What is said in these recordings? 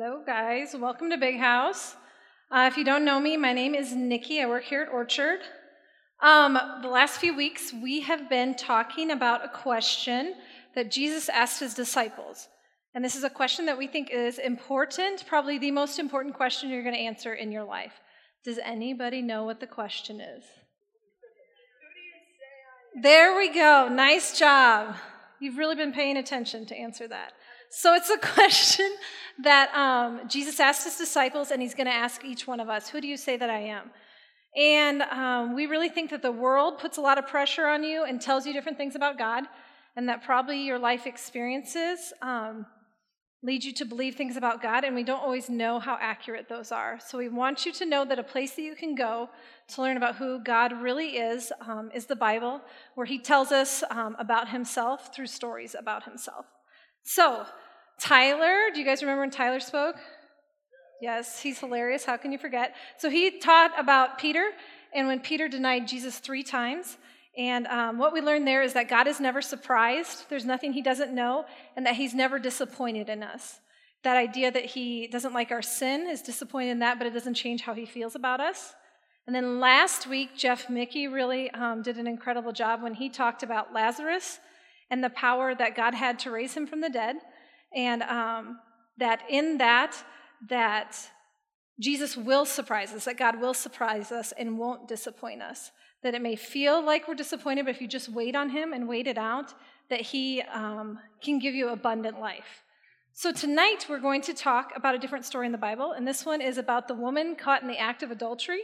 Hello, guys. Welcome to Big House. Uh, if you don't know me, my name is Nikki. I work here at Orchard. Um, the last few weeks, we have been talking about a question that Jesus asked his disciples. And this is a question that we think is important, probably the most important question you're going to answer in your life. Does anybody know what the question is? There we go. Nice job. You've really been paying attention to answer that. So it's a question that um, Jesus asked his disciples, and he's going to ask each one of us Who do you say that I am? And um, we really think that the world puts a lot of pressure on you and tells you different things about God, and that probably your life experiences um, lead you to believe things about God, and we don't always know how accurate those are. So we want you to know that a place that you can go to learn about who God really is um, is the Bible, where He tells us um, about Himself through stories about Himself. So, Tyler, do you guys remember when Tyler spoke? Yes, he's hilarious. How can you forget? So, he taught about Peter, and when Peter denied Jesus three times. And um, what we learned there is that God is never surprised, there's nothing he doesn't know, and that he's never disappointed in us. That idea that he doesn't like our sin is disappointed in that, but it doesn't change how he feels about us. And then last week, Jeff Mickey really um, did an incredible job when he talked about Lazarus and the power that God had to raise him from the dead, and um, that in that, that Jesus will surprise us, that God will surprise us and won't disappoint us. That it may feel like we're disappointed, but if you just wait on Him and wait it out, that He um, can give you abundant life. So tonight we're going to talk about a different story in the Bible, and this one is about the woman caught in the act of adultery.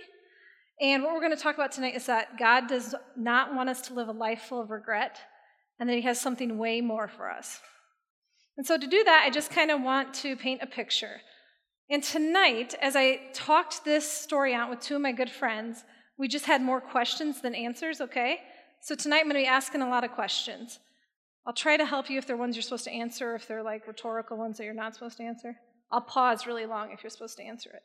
And what we're going to talk about tonight is that God does not want us to live a life full of regret, and that He has something way more for us. And so to do that, I just kind of want to paint a picture. And tonight, as I talked this story out with two of my good friends, we just had more questions than answers, okay? So tonight I'm going to be asking a lot of questions. I'll try to help you if they're ones you're supposed to answer, if they're like rhetorical ones that you're not supposed to answer. I'll pause really long if you're supposed to answer it.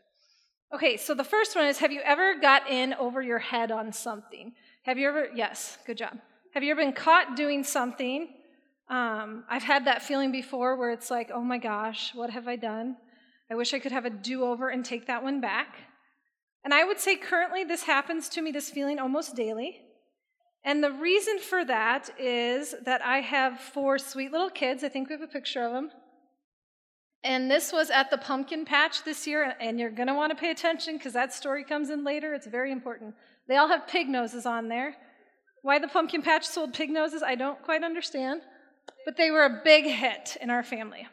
Okay, so the first one is Have you ever got in over your head on something? Have you ever, yes, good job. Have you ever been caught doing something? Um, I've had that feeling before where it's like, oh my gosh, what have I done? I wish I could have a do over and take that one back. And I would say currently this happens to me, this feeling almost daily. And the reason for that is that I have four sweet little kids. I think we have a picture of them. And this was at the pumpkin patch this year, and you're going to want to pay attention because that story comes in later. It's very important. They all have pig noses on there. Why the pumpkin patch sold pig noses, I don't quite understand, but they were a big hit in our family.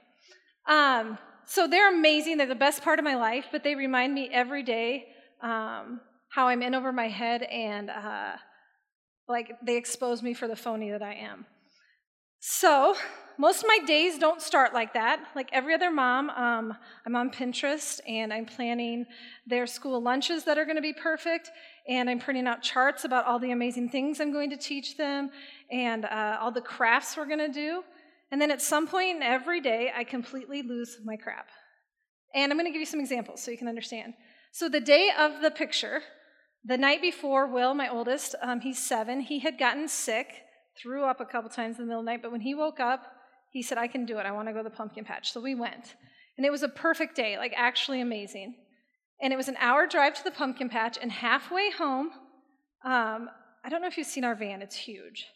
Um, so they're amazing. They're the best part of my life, but they remind me every day um, how I'm in over my head and uh, like they expose me for the phony that I am. So, most of my days don't start like that. Like every other mom, um, I'm on Pinterest and I'm planning their school lunches that are going to be perfect, and I'm printing out charts about all the amazing things I'm going to teach them and uh, all the crafts we're going to do. And then at some point every day, I completely lose my crap. And I'm going to give you some examples so you can understand. So, the day of the picture, the night before, Will, my oldest, um, he's seven, he had gotten sick, threw up a couple times in the middle of the night, but when he woke up, he said, I can do it. I want to go to the pumpkin patch. So we went. And it was a perfect day, like actually amazing. And it was an hour drive to the pumpkin patch, and halfway home, um, I don't know if you've seen our van, it's huge.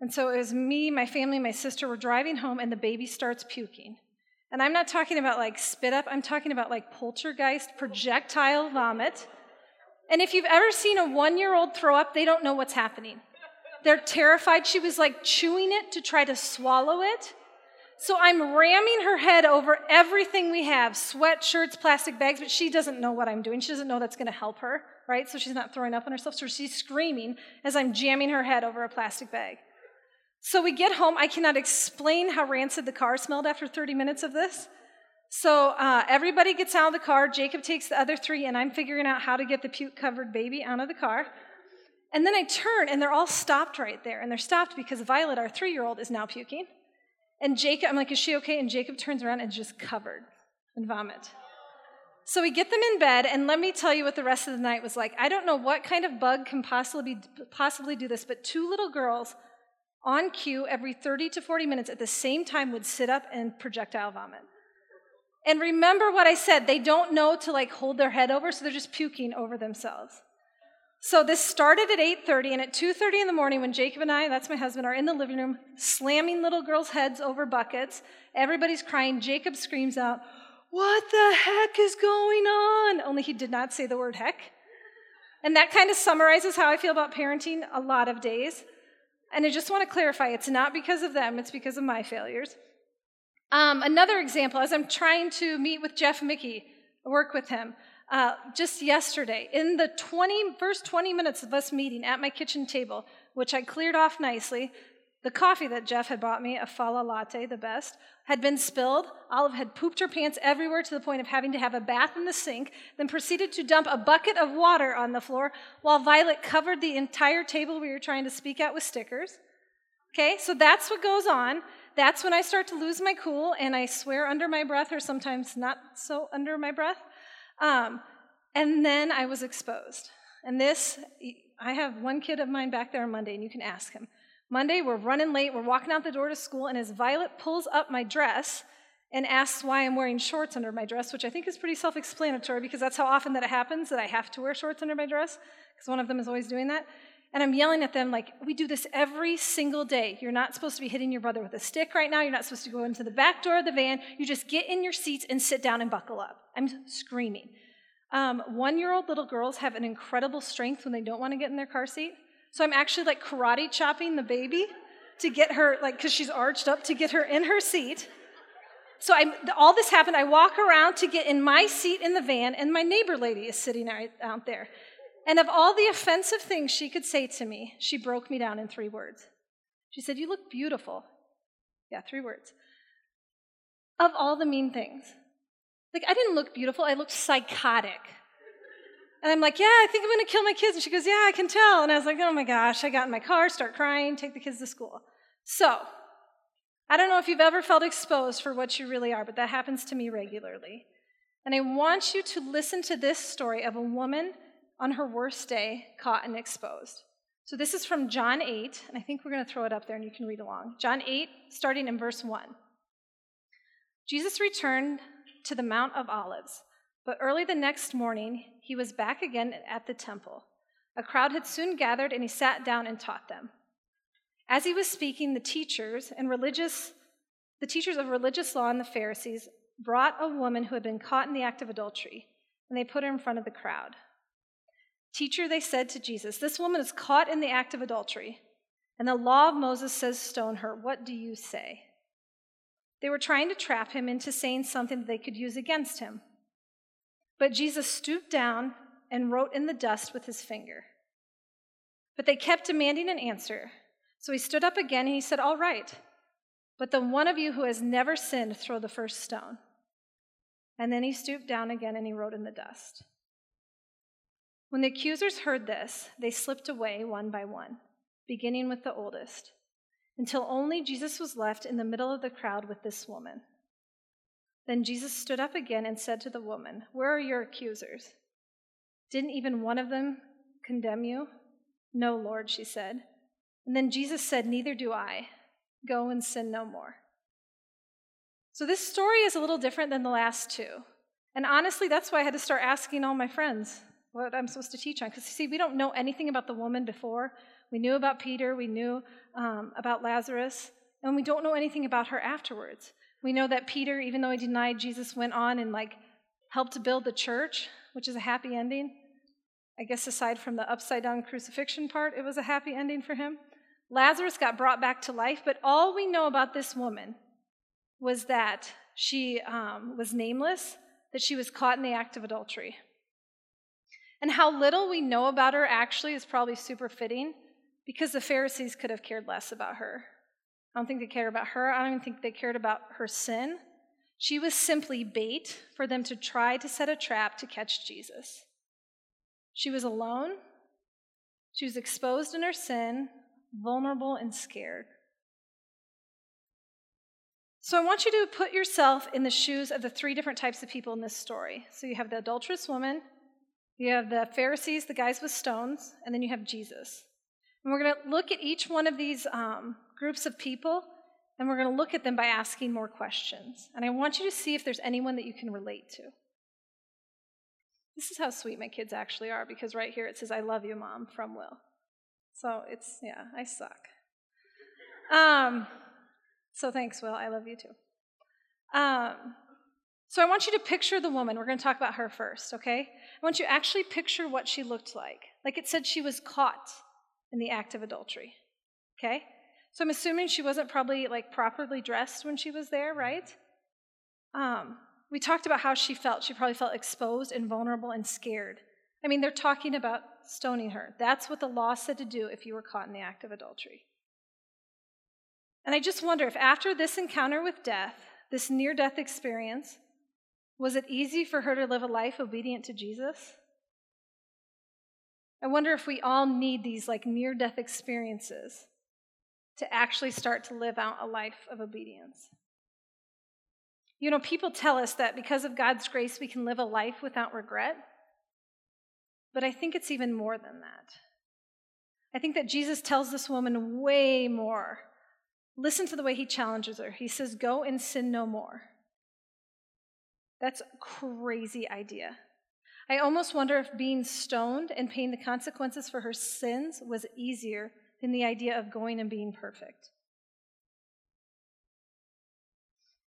And so it was me, my family, my sister were driving home, and the baby starts puking. And I'm not talking about like spit up, I'm talking about like poltergeist, projectile vomit. And if you've ever seen a one year old throw up, they don't know what's happening. They're terrified. She was like chewing it to try to swallow it. So I'm ramming her head over everything we have sweatshirts, plastic bags, but she doesn't know what I'm doing. She doesn't know that's going to help her, right? So she's not throwing up on herself. So she's screaming as I'm jamming her head over a plastic bag. So we get home. I cannot explain how rancid the car smelled after 30 minutes of this. So uh, everybody gets out of the car. Jacob takes the other three, and I'm figuring out how to get the puke covered baby out of the car. And then I turn, and they're all stopped right there. And they're stopped because Violet, our three year old, is now puking. And Jacob, I'm like, is she okay? And Jacob turns around and just covered in vomit. So we get them in bed, and let me tell you what the rest of the night was like. I don't know what kind of bug can possibly, possibly do this, but two little girls on cue every 30 to 40 minutes at the same time would sit up and projectile vomit. And remember what I said, they don't know to like hold their head over, so they're just puking over themselves. So this started at 8:30 and at 2:30 in the morning when Jacob and I, that's my husband, are in the living room slamming little girls' heads over buckets. Everybody's crying. Jacob screams out, "What the heck is going on?" Only he did not say the word heck. And that kind of summarizes how I feel about parenting a lot of days. And I just want to clarify it's not because of them, it's because of my failures. Um, another example, as I'm trying to meet with Jeff Mickey, work with him, uh, just yesterday, in the 20, first 20 minutes of us meeting at my kitchen table, which I cleared off nicely, the coffee that Jeff had bought me, a Fala latte, the best, had been spilled. Olive had pooped her pants everywhere to the point of having to have a bath in the sink, then proceeded to dump a bucket of water on the floor while Violet covered the entire table we were trying to speak at with stickers. Okay, so that's what goes on. That's when I start to lose my cool and I swear under my breath or sometimes not so under my breath. Um, and then I was exposed. And this, I have one kid of mine back there on Monday, and you can ask him. Monday, we're running late, we're walking out the door to school, and as Violet pulls up my dress and asks why I'm wearing shorts under my dress, which I think is pretty self explanatory because that's how often that it happens that I have to wear shorts under my dress, because one of them is always doing that. And I'm yelling at them like, we do this every single day. You're not supposed to be hitting your brother with a stick right now. You're not supposed to go into the back door of the van. You just get in your seats and sit down and buckle up. I'm screaming. Um, one year old little girls have an incredible strength when they don't want to get in their car seat. So I'm actually like karate chopping the baby to get her, like, because she's arched up to get her in her seat. So I'm, all this happened. I walk around to get in my seat in the van, and my neighbor lady is sitting out there. And of all the offensive things she could say to me, she broke me down in three words. She said, You look beautiful. Yeah, three words. Of all the mean things. Like, I didn't look beautiful, I looked psychotic. And I'm like, Yeah, I think I'm gonna kill my kids. And she goes, Yeah, I can tell. And I was like, Oh my gosh, I got in my car, start crying, take the kids to school. So, I don't know if you've ever felt exposed for what you really are, but that happens to me regularly. And I want you to listen to this story of a woman on her worst day, caught and exposed. So this is from John 8, and I think we're going to throw it up there and you can read along. John 8, starting in verse 1. Jesus returned to the Mount of Olives, but early the next morning he was back again at the temple. A crowd had soon gathered, and he sat down and taught them. As he was speaking, the teachers and religious the teachers of religious law and the Pharisees brought a woman who had been caught in the act of adultery, and they put her in front of the crowd. Teacher, they said to Jesus, this woman is caught in the act of adultery, and the law of Moses says stone her. What do you say? They were trying to trap him into saying something that they could use against him. But Jesus stooped down and wrote in the dust with his finger. But they kept demanding an answer. So he stood up again and he said, All right, but the one of you who has never sinned, throw the first stone. And then he stooped down again and he wrote in the dust. When the accusers heard this, they slipped away one by one, beginning with the oldest, until only Jesus was left in the middle of the crowd with this woman. Then Jesus stood up again and said to the woman, Where are your accusers? Didn't even one of them condemn you? No, Lord, she said. And then Jesus said, Neither do I. Go and sin no more. So this story is a little different than the last two. And honestly, that's why I had to start asking all my friends what I'm supposed to teach on. Because, see, we don't know anything about the woman before. We knew about Peter, we knew um, about Lazarus, and we don't know anything about her afterwards. We know that Peter, even though he denied Jesus, went on and like helped to build the church, which is a happy ending. I guess aside from the upside down crucifixion part, it was a happy ending for him. Lazarus got brought back to life, but all we know about this woman was that she um, was nameless, that she was caught in the act of adultery. And how little we know about her actually is probably super fitting because the Pharisees could have cared less about her. I don't think they cared about her. I don't even think they cared about her sin. She was simply bait for them to try to set a trap to catch Jesus. She was alone. She was exposed in her sin, vulnerable and scared. So I want you to put yourself in the shoes of the three different types of people in this story. So you have the adulterous woman, you have the Pharisees, the guys with stones, and then you have Jesus. And we're going to look at each one of these um, groups of people And we're going to look at them by asking more questions. And I want you to see if there's anyone that you can relate to. This is how sweet my kids actually are because right here it says, I love you, mom, from Will. So it's, yeah, I suck. Um, so thanks, Will. I love you too. Um, so I want you to picture the woman. We're going to talk about her first, okay? I want you to actually picture what she looked like. Like it said, she was caught in the act of adultery, okay? So I'm assuming she wasn't probably like properly dressed when she was there, right? Um, we talked about how she felt. She probably felt exposed and vulnerable and scared. I mean, they're talking about stoning her. That's what the law said to do if you were caught in the act of adultery. And I just wonder if after this encounter with death, this near death experience, was it easy for her to live a life obedient to Jesus? I wonder if we all need these like near death experiences to actually start to live out a life of obedience. You know, people tell us that because of God's grace, we can live a life without regret. But I think it's even more than that. I think that Jesus tells this woman way more. Listen to the way he challenges her. He says, Go and sin no more. That's a crazy idea. I almost wonder if being stoned and paying the consequences for her sins was easier than the idea of going and being perfect.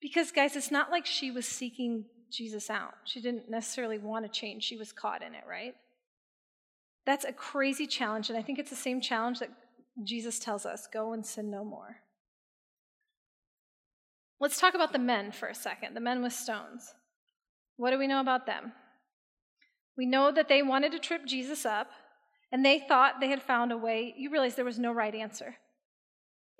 Because, guys, it's not like she was seeking Jesus out. She didn't necessarily want to change, she was caught in it, right? That's a crazy challenge, and I think it's the same challenge that Jesus tells us go and sin no more. Let's talk about the men for a second the men with stones. What do we know about them? We know that they wanted to trip Jesus up, and they thought they had found a way. You realize there was no right answer.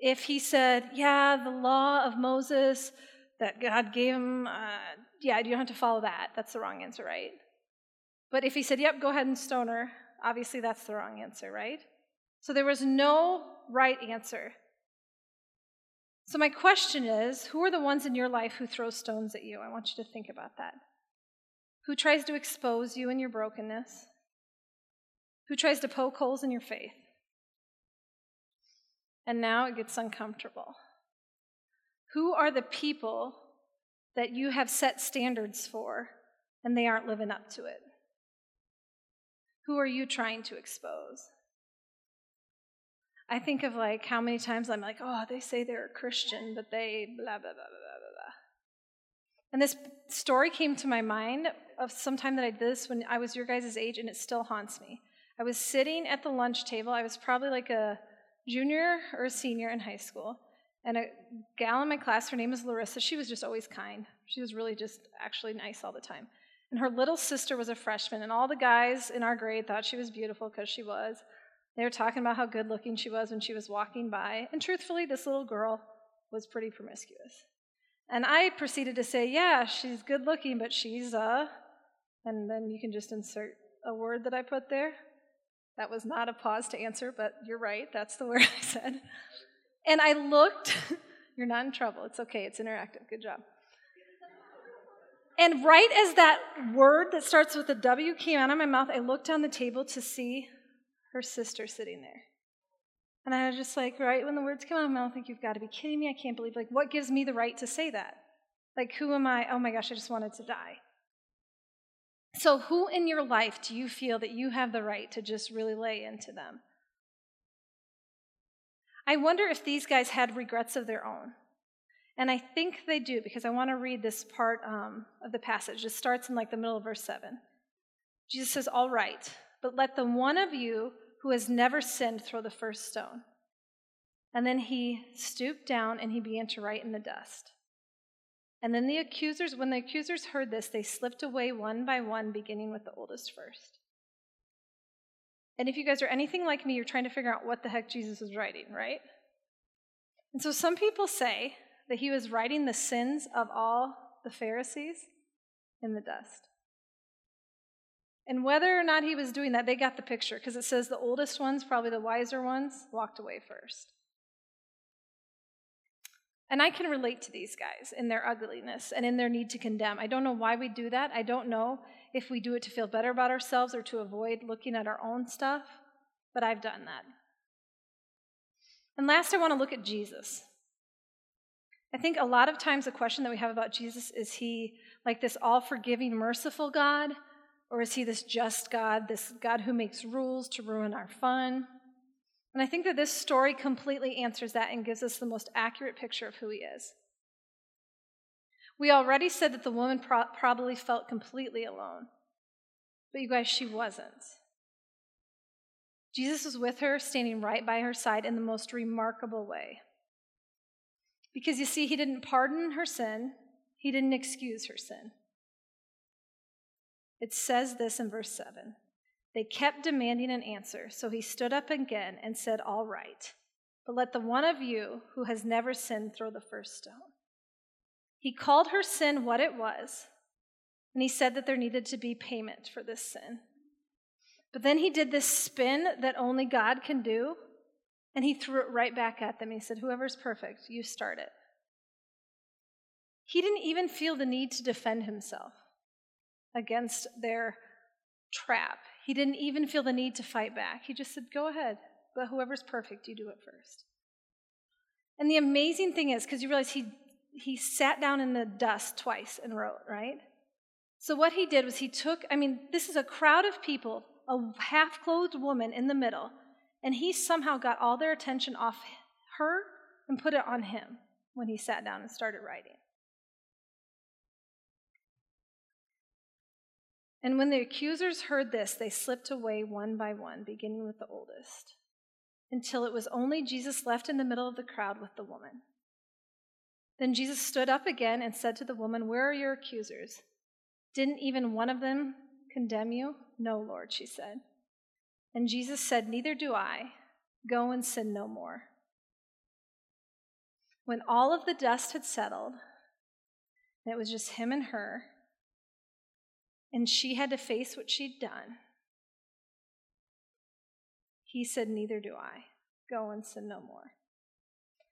If he said, Yeah, the law of Moses that God gave him, uh, yeah, you don't have to follow that. That's the wrong answer, right? But if he said, Yep, go ahead and stone her, obviously that's the wrong answer, right? So there was no right answer. So my question is who are the ones in your life who throw stones at you? I want you to think about that. Who tries to expose you in your brokenness? Who tries to poke holes in your faith? And now it gets uncomfortable. Who are the people that you have set standards for and they aren't living up to it? Who are you trying to expose? I think of like how many times I'm like, oh, they say they're a Christian, but they blah, blah, blah, blah, blah, blah. And this story came to my mind of some time that I did this when I was your guys' age, and it still haunts me. I was sitting at the lunch table. I was probably like a junior or a senior in high school. And a gal in my class, her name is Larissa, she was just always kind. She was really just actually nice all the time. And her little sister was a freshman, and all the guys in our grade thought she was beautiful because she was. They were talking about how good looking she was when she was walking by. And truthfully, this little girl was pretty promiscuous. And I proceeded to say, Yeah, she's good looking, but she's, uh, and then you can just insert a word that I put there. That was not a pause to answer, but you're right. That's the word I said. And I looked, you're not in trouble. It's okay. It's interactive. Good job. And right as that word that starts with a W came out of my mouth, I looked down the table to see her sister sitting there. And I was just like, right when the words come out of my mouth, think you've got to be kidding me. I can't believe, like, what gives me the right to say that? Like, who am I? Oh my gosh, I just wanted to die. So, who in your life do you feel that you have the right to just really lay into them? I wonder if these guys had regrets of their own. And I think they do because I want to read this part um, of the passage. It starts in like the middle of verse 7. Jesus says, All right, but let the one of you who has never sinned throw the first stone. And then he stooped down and he began to write in the dust. And then the accusers, when the accusers heard this, they slipped away one by one, beginning with the oldest first. And if you guys are anything like me, you're trying to figure out what the heck Jesus was writing, right? And so some people say that he was writing the sins of all the Pharisees in the dust. And whether or not he was doing that, they got the picture because it says the oldest ones, probably the wiser ones, walked away first. And I can relate to these guys in their ugliness and in their need to condemn. I don't know why we do that. I don't know if we do it to feel better about ourselves or to avoid looking at our own stuff, but I've done that. And last, I want to look at Jesus. I think a lot of times the question that we have about Jesus is he like this all forgiving, merciful God, or is he this just God, this God who makes rules to ruin our fun? And I think that this story completely answers that and gives us the most accurate picture of who he is. We already said that the woman pro- probably felt completely alone. But you guys, she wasn't. Jesus was with her, standing right by her side in the most remarkable way. Because you see, he didn't pardon her sin, he didn't excuse her sin. It says this in verse 7. They kept demanding an answer, so he stood up again and said, All right, but let the one of you who has never sinned throw the first stone. He called her sin what it was, and he said that there needed to be payment for this sin. But then he did this spin that only God can do, and he threw it right back at them. He said, Whoever's perfect, you start it. He didn't even feel the need to defend himself against their trap. He didn't even feel the need to fight back. He just said, Go ahead, but whoever's perfect, you do it first. And the amazing thing is, because you realize he, he sat down in the dust twice and wrote, right? So what he did was he took, I mean, this is a crowd of people, a half clothed woman in the middle, and he somehow got all their attention off her and put it on him when he sat down and started writing. And when the accusers heard this, they slipped away one by one, beginning with the oldest, until it was only Jesus left in the middle of the crowd with the woman. Then Jesus stood up again and said to the woman, Where are your accusers? Didn't even one of them condemn you? No, Lord, she said. And Jesus said, Neither do I. Go and sin no more. When all of the dust had settled, and it was just him and her, and she had to face what she'd done, he said, Neither do I. Go and sin no more.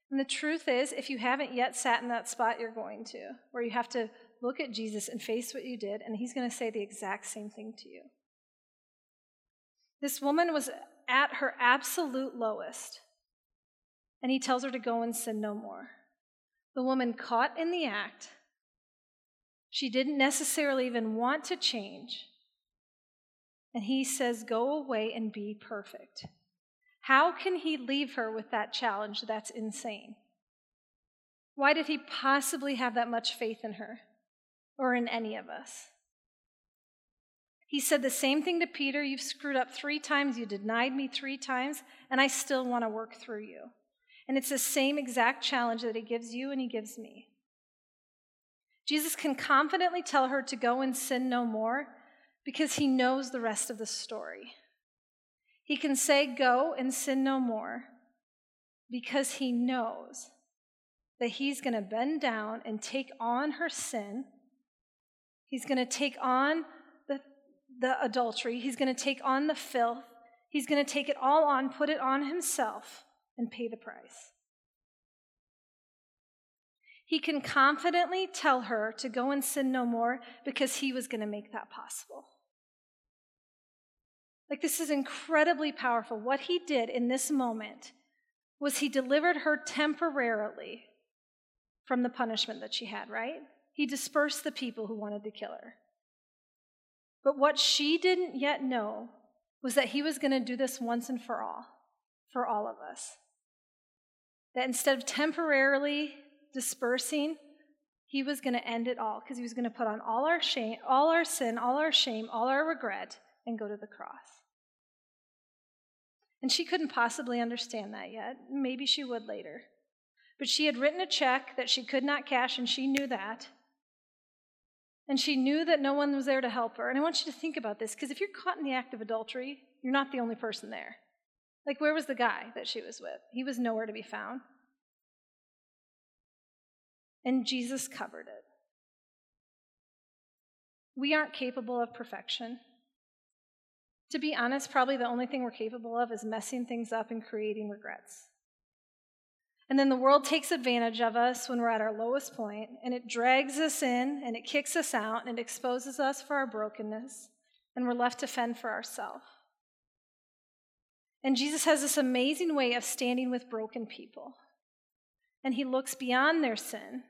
And the truth is, if you haven't yet sat in that spot, you're going to, where you have to look at Jesus and face what you did, and he's going to say the exact same thing to you. This woman was at her absolute lowest, and he tells her to go and sin no more. The woman caught in the act she didn't necessarily even want to change. And he says, Go away and be perfect. How can he leave her with that challenge? That's insane. Why did he possibly have that much faith in her or in any of us? He said the same thing to Peter You've screwed up three times, you denied me three times, and I still want to work through you. And it's the same exact challenge that he gives you and he gives me. Jesus can confidently tell her to go and sin no more because he knows the rest of the story. He can say, Go and sin no more because he knows that he's going to bend down and take on her sin. He's going to take on the, the adultery. He's going to take on the filth. He's going to take it all on, put it on himself, and pay the price. He can confidently tell her to go and sin no more because he was going to make that possible. Like, this is incredibly powerful. What he did in this moment was he delivered her temporarily from the punishment that she had, right? He dispersed the people who wanted to kill her. But what she didn't yet know was that he was going to do this once and for all, for all of us. That instead of temporarily dispersing, he was going to end it all because he was going to put on all our shame, all our sin, all our shame, all our regret, and go to the cross. And she couldn't possibly understand that yet. Maybe she would later. But she had written a check that she could not cash, and she knew that. And she knew that no one was there to help her. And I want you to think about this because if you're caught in the act of adultery, you're not the only person there. Like, where was the guy that she was with? He was nowhere to be found and Jesus covered it. We aren't capable of perfection. To be honest, probably the only thing we're capable of is messing things up and creating regrets. And then the world takes advantage of us when we're at our lowest point, and it drags us in, and it kicks us out, and it exposes us for our brokenness, and we're left to fend for ourselves. And Jesus has this amazing way of standing with broken people. and he looks beyond their sin.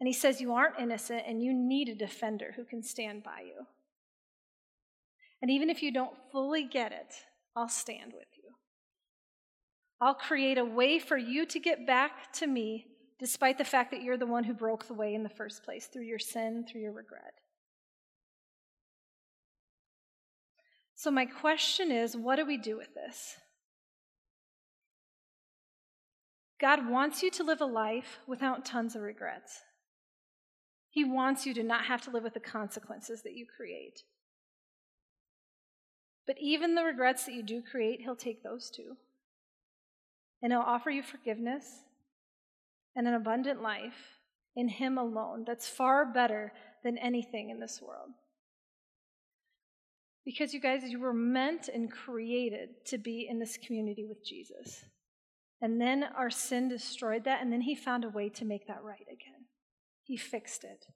And he says, You aren't innocent and you need a defender who can stand by you. And even if you don't fully get it, I'll stand with you. I'll create a way for you to get back to me, despite the fact that you're the one who broke the way in the first place through your sin, through your regret. So, my question is what do we do with this? God wants you to live a life without tons of regrets. He wants you to not have to live with the consequences that you create. But even the regrets that you do create, He'll take those too. And He'll offer you forgiveness and an abundant life in Him alone that's far better than anything in this world. Because you guys, you were meant and created to be in this community with Jesus. And then our sin destroyed that, and then He found a way to make that right again. He fixed it.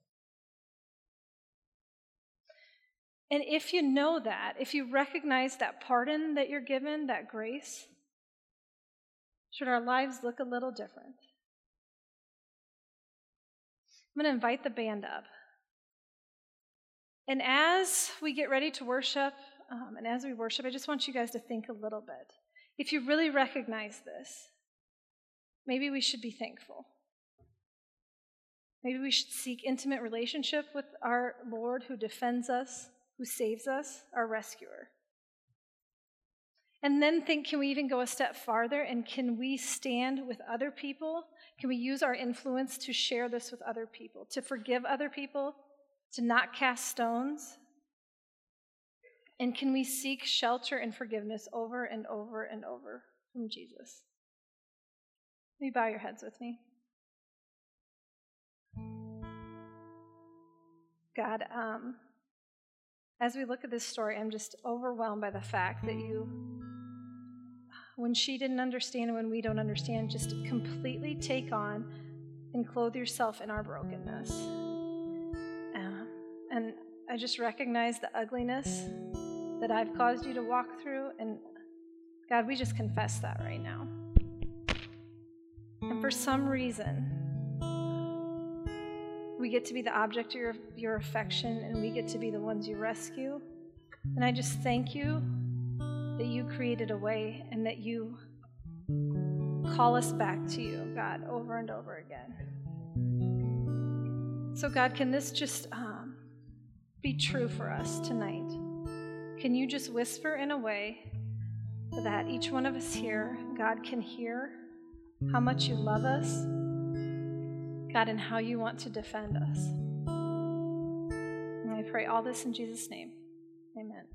And if you know that, if you recognize that pardon that you're given, that grace, should our lives look a little different? I'm going to invite the band up. And as we get ready to worship, um, and as we worship, I just want you guys to think a little bit. If you really recognize this, maybe we should be thankful. Maybe we should seek intimate relationship with our Lord who defends us, who saves us, our rescuer. And then think can we even go a step farther and can we stand with other people? Can we use our influence to share this with other people, to forgive other people, to not cast stones? And can we seek shelter and forgiveness over and over and over from Jesus? Will you bow your heads with me? God, um, as we look at this story, I'm just overwhelmed by the fact that you, when she didn't understand and when we don't understand, just completely take on and clothe yourself in our brokenness. Uh, and I just recognize the ugliness that I've caused you to walk through. And God, we just confess that right now. And for some reason, we get to be the object of your, your affection and we get to be the ones you rescue. And I just thank you that you created a way and that you call us back to you, God, over and over again. So, God, can this just um, be true for us tonight? Can you just whisper in a way that each one of us here, God, can hear how much you love us? God, and how you want to defend us. And I pray all this in Jesus' name. Amen.